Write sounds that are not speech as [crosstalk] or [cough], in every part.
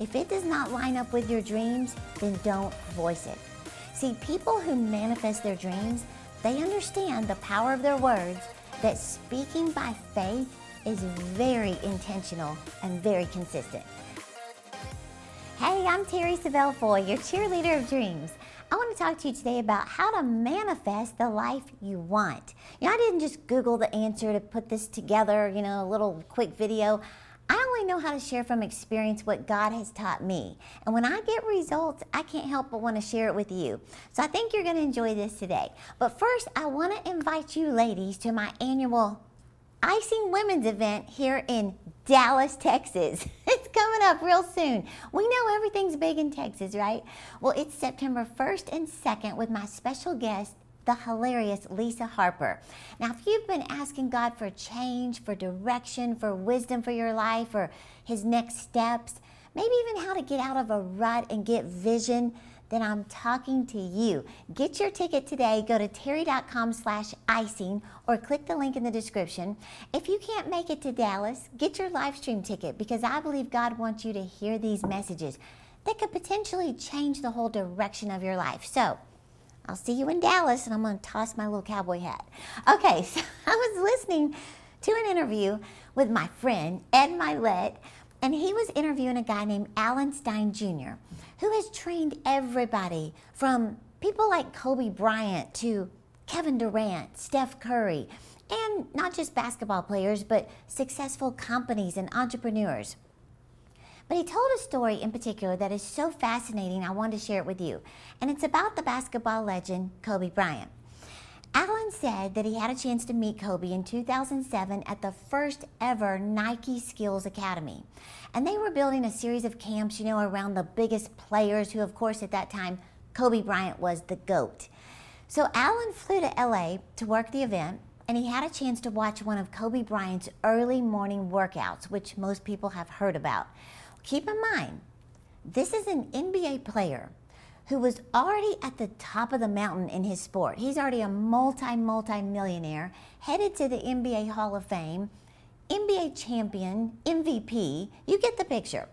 If it does not line up with your dreams, then don't voice it. See, people who manifest their dreams, they understand the power of their words, that speaking by faith is very intentional and very consistent. Hey, I'm Terri Savelle Foy, your cheerleader of dreams. I want to talk to you today about how to manifest the life you want. You know, I didn't just Google the answer to put this together, you know, a little quick video. Know how to share from experience what God has taught me. And when I get results, I can't help but want to share it with you. So I think you're going to enjoy this today. But first, I want to invite you ladies to my annual Icing Women's event here in Dallas, Texas. [laughs] It's coming up real soon. We know everything's big in Texas, right? Well, it's September 1st and 2nd with my special guest, the hilarious Lisa Harper. Now, if you've been asking God for change, for direction, for wisdom for your life, or His next steps, maybe even how to get out of a rut and get vision, then I'm talking to you. Get your ticket today. Go to terri.com slash icing or click the link in the description. If you can't make it to Dallas, get your live stream ticket because I believe God wants you to hear these messages that could potentially change the whole direction of your life. So, I'll see you in Dallas, and I'm going to toss my little cowboy hat. Okay, [laughs] so I was listening to an interview with my friend Ed Mylett, and he was interviewing a guy named Alan Stein Jr., who has trained everybody from people like Kobe Bryant to Kevin Durant, Steph Curry, and not just basketball players, but successful companies and entrepreneurs. But he told a story in particular that is so fascinating, I wanted to share it with you. And it's about the basketball legend, Kobe Bryant. Alan said that he had a chance to meet Kobe in 2007 at the first ever Nike Skills Academy. And they were building a series of camps, you know, around the biggest players, who, of course, at that time, Kobe Bryant was the GOAT. So Alan flew to LA to work the event, and he had a chance to watch one of Kobe Bryant's early morning workouts, which most people have heard about. Keep in mind, this is an NBA player who was already at the top of the mountain in his sport. He's already a multi, multi millionaire, headed to the NBA Hall of Fame, NBA champion, MVP. You get the picture.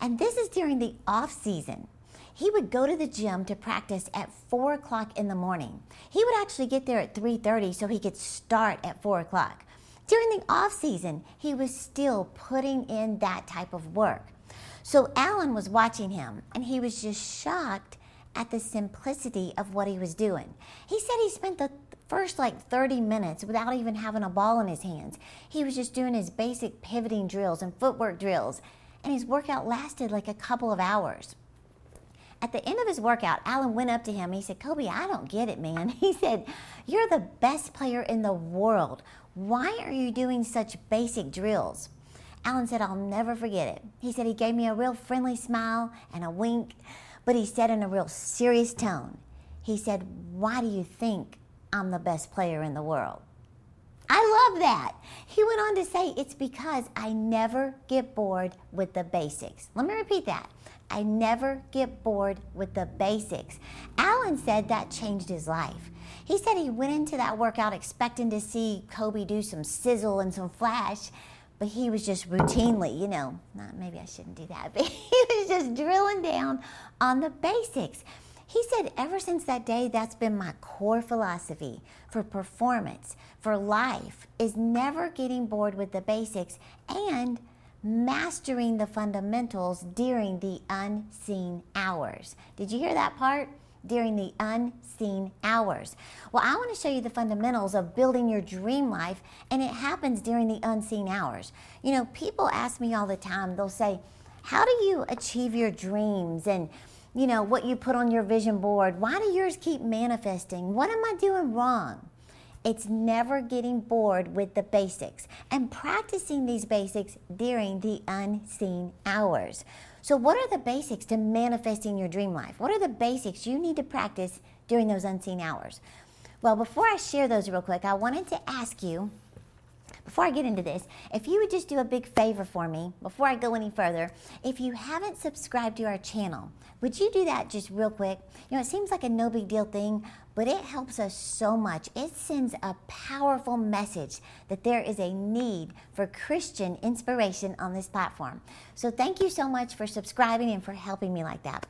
And this is during the off season. He would go to the gym to practice at four o'clock in the morning. He would actually get there at 3:30 so he could start at four o'clock. During the off season, he was still putting in that type of work. So Alan was watching him and he was just shocked at the simplicity of what he was doing. He said he spent the first like 30 minutes without even having a ball in his hands. He was just doing his basic pivoting drills and footwork drills, and his workout lasted like a couple of hours. At the end of his workout, Alan went up to him. He said, Kobe, I don't get it, man. [laughs] He said, You're the best player in the world. Why are you doing such basic drills? Alan said, I'll never forget it. He said he gave me a real friendly smile and a wink, but he said in a real serious tone, he said, Why do you think I'm the best player in the world? I love that. He went on to say, It's because I never get bored with the basics. Let me repeat that. I never get bored with the basics. Alan said that changed his life. He said he went into that workout expecting to see Kobe do some sizzle and some flash, but he was just routinely, you know, not maybe I shouldn't do that, [laughs] but he was just drilling down on the basics. He said, ever since that day, that's been my core philosophy for performance, for life, is never getting bored with the basics and mastering the fundamentals during the unseen hours. Did you hear that part? during the unseen hours. Well, I want to show you the fundamentals of building your dream life, and it happens during the unseen hours. You know, people ask me all the time, they'll say, How do you achieve your dreams? And you know, what you put on your vision board. Why do yours keep manifesting? What am I doing wrong? It's never getting bored with the basics and practicing these basics during the unseen hours. So, what are the basics to manifesting your dream life? What are the basics you need to practice during those unseen hours? Well, before I share those real quick, I wanted to ask you before I get into this, if you would just do a big favor for me before I go any further, if you haven't subscribed to our channel, would you do that just real quick? You know, it seems like a no big deal thing, but it helps us so much. It sends a powerful message that there is a need for Christian inspiration on this platform. So thank you so much for subscribing and for helping me like that.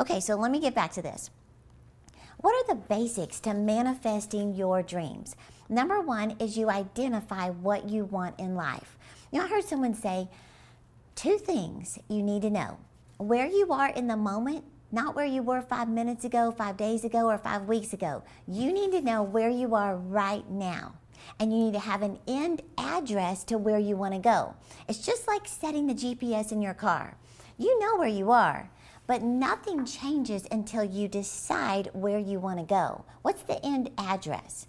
Okay, so let me get back to this. What are the basics to manifesting your dreams? Number one is you identify what you want in life. You I heard someone say two things you need to know where you are in the moment not where you were five minutes ago, five days ago, or five weeks ago. You need to know where you are right now. And you need to have an end address to where you want to go. It's just like setting the GPS in your car. You know where you are, but nothing changes until you decide where you want to go. What's the end address?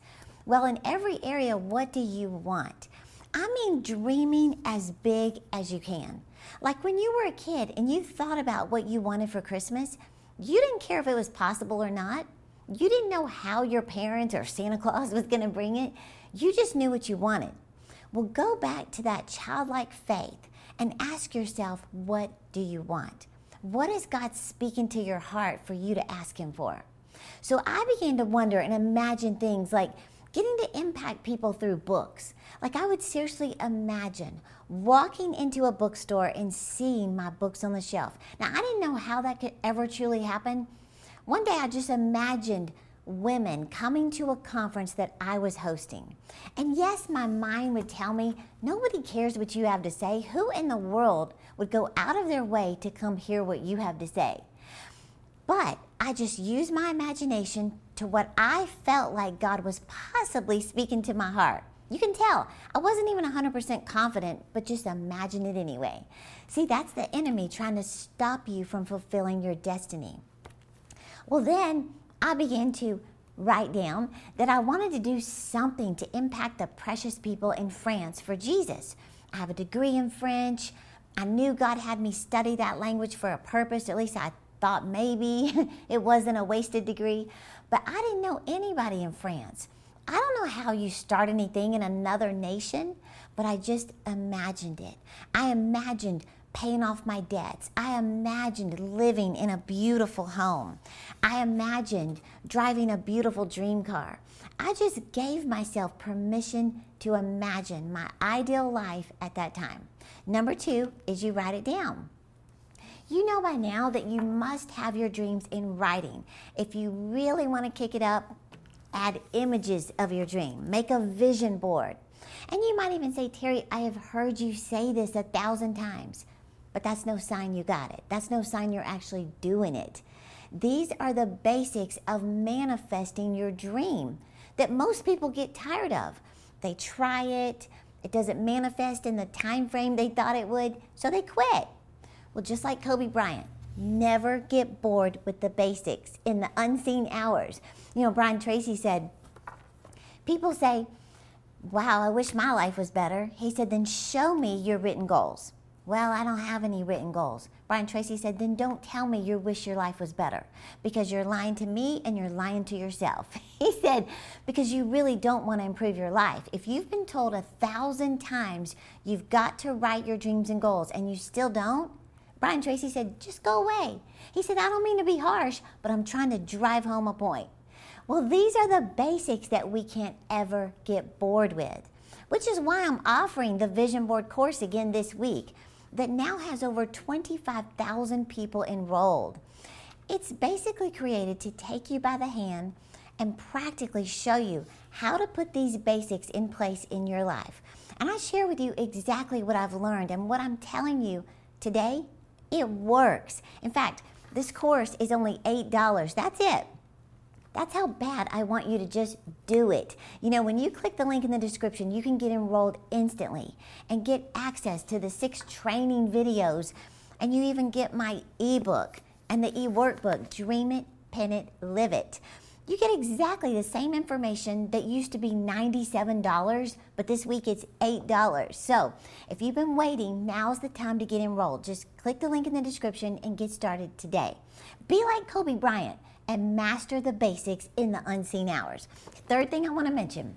Well, in every area, what do you want? I mean, dreaming as big as you can. Like when you were a kid and you thought about what you wanted for Christmas, you didn't care if it was possible or not. You didn't know how your parents or Santa Claus [laughs] was going to bring it. You just knew what you wanted. Well, go back to that childlike faith and ask yourself, what do you want? What is God speaking to your heart for you to ask Him for? So I began to wonder and imagine things like, getting to impact people through books. Like, I would seriously imagine walking into a bookstore and seeing my books on the shelf. Now, I didn't know how that could ever truly happen. One day I just imagined women coming to a conference that I was hosting. And yes, my mind would tell me, nobody cares what you have to say. Who in the world would go out of their way to come hear what you have to say? But I just used my imagination to what I felt like God was possibly speaking to my heart. You can tell I wasn't even 100% confident, but just imagine it anyway. See, that's the enemy trying to stop you from fulfilling your destiny. Well, then I began to write down that I wanted to do something to impact the precious people in France for Jesus. I have a degree in French. I knew God had me study that language for a purpose, at least I thought maybe [laughs] it wasn't a wasted degree, but I didn't know anybody in France. I don't know how you start anything in another nation, but I just imagined it. I imagined paying off my debts. I imagined living in a beautiful home. I imagined driving a beautiful dream car. I just gave myself permission to imagine my ideal life at that time. Number two is you write it down. You know by now that you must have your dreams in writing. If you really want to kick it up, add images of your dream, make a vision board. And you might even say, Terri, I have heard you say this a thousand times, but that's no sign you got it. That's no sign you're actually doing it. These are the basics of manifesting your dream that most people get tired of. They try it, it doesn't manifest in the time frame they thought it would, so they quit. Well, just like Kobe Bryant, never get bored with the basics in the unseen hours. You know, Brian Tracy said, People say, Wow, I wish my life was better. He said, Then show me your written goals. Well, I don't have any written goals. Brian Tracy said, Then don't tell me you wish your life was better because you're lying to me and you're lying to yourself. [laughs] He said, Because you really don't want to improve your life. If you've been told a thousand times you've got to write your dreams and goals and you still don't, Brian Tracy said, just go away. He said, I don't mean to be harsh, but I'm trying to drive home a point. Well, these are the basics that we can't ever get bored with, which is why I'm offering the Vision Board course again this week that now has over 25,000 people enrolled. It's basically created to take you by the hand and practically show you how to put these basics in place in your life. And I share with you exactly what I've learned and what I'm telling you today it works. In fact, this course is only $8. That's it. That's how bad I want you to just do it. You know, when you click the link in the description, you can get enrolled instantly and get access to the six training videos, and you even get my ebook and the e workbook Dream It, Pen It, Live It you get exactly the same information that used to be $97, but this week it's $8. So if you've been waiting, now's the time to get enrolled. Just click the link in the description and get started today. Be like Kobe Bryant and master the basics in the unseen hours. Third thing I want to mention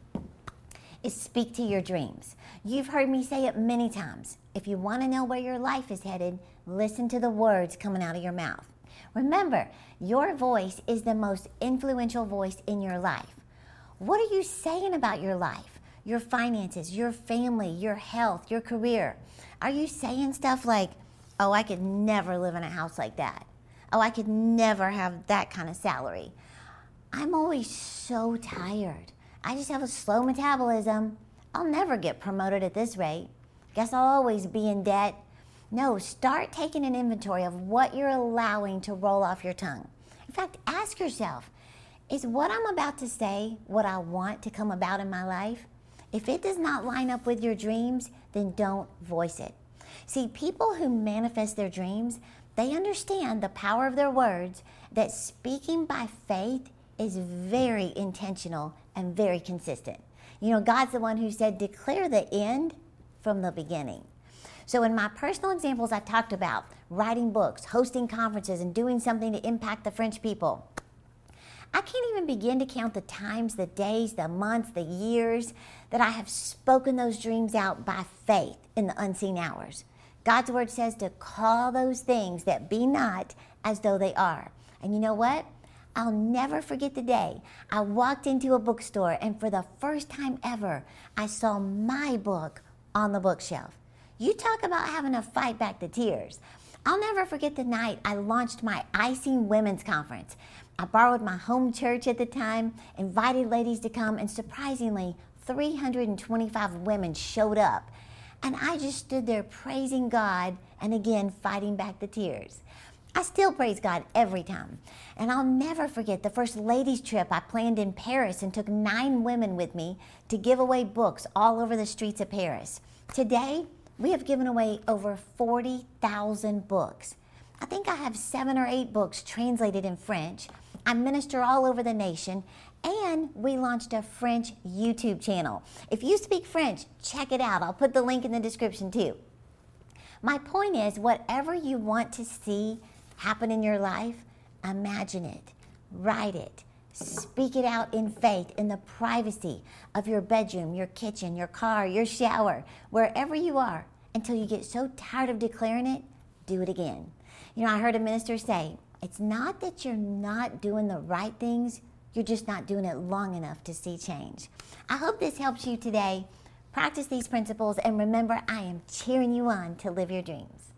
is speak to your dreams. You've heard me say it many times. If you want to know where your life is headed, listen to the words coming out of your mouth. Remember, your voice is the most influential voice in your life. What are you saying about your life, your finances, your family, your health, your career? Are you saying stuff like, oh, I could never live in a house like that? Oh, I could never have that kind of salary. I'm always so tired. I just have a slow metabolism. I'll never get promoted at this rate. Guess I'll always be in debt. No, start taking an inventory of what you're allowing to roll off your tongue. In fact, ask yourself is what I'm about to say what I want to come about in my life? If it does not line up with your dreams, then don't voice it. See, people who manifest their dreams, they understand the power of their words, that speaking by faith is very intentional and very consistent. You know, God's the one who said, declare the end from the beginning. So, in my personal examples, I've talked about writing books, hosting conferences, and doing something to impact the French people. I can't even begin to count the times, the days, the months, the years that I have spoken those dreams out by faith in the unseen hours. God's word says to call those things that be not as though they are. And you know what? I'll never forget the day I walked into a bookstore and for the first time ever, I saw my book on the bookshelf. You talk about having to fight back the tears. I'll never forget the night I launched my Icing Women's Conference. I borrowed my home church at the time, invited ladies to come, and surprisingly, 325 women showed up. And I just stood there praising God and again fighting back the tears. I still praise God every time. And I'll never forget the first ladies' trip I planned in Paris and took nine women with me to give away books all over the streets of Paris. Today, we have given away over 40,000 books. I think I have seven or eight books translated in French. I minister all over the nation, and we launched a French YouTube channel. If you speak French, check it out. I'll put the link in the description too. My point is, whatever you want to see happen in your life, imagine it, write it, Speak it out in faith in the privacy of your bedroom, your kitchen, your car, your shower, wherever you are, until you get so tired of declaring it, do it again. You know, I heard a minister say, it's not that you're not doing the right things, you're just not doing it long enough to see change. I hope this helps you today. Practice these principles and remember, I am cheering you on to live your dreams.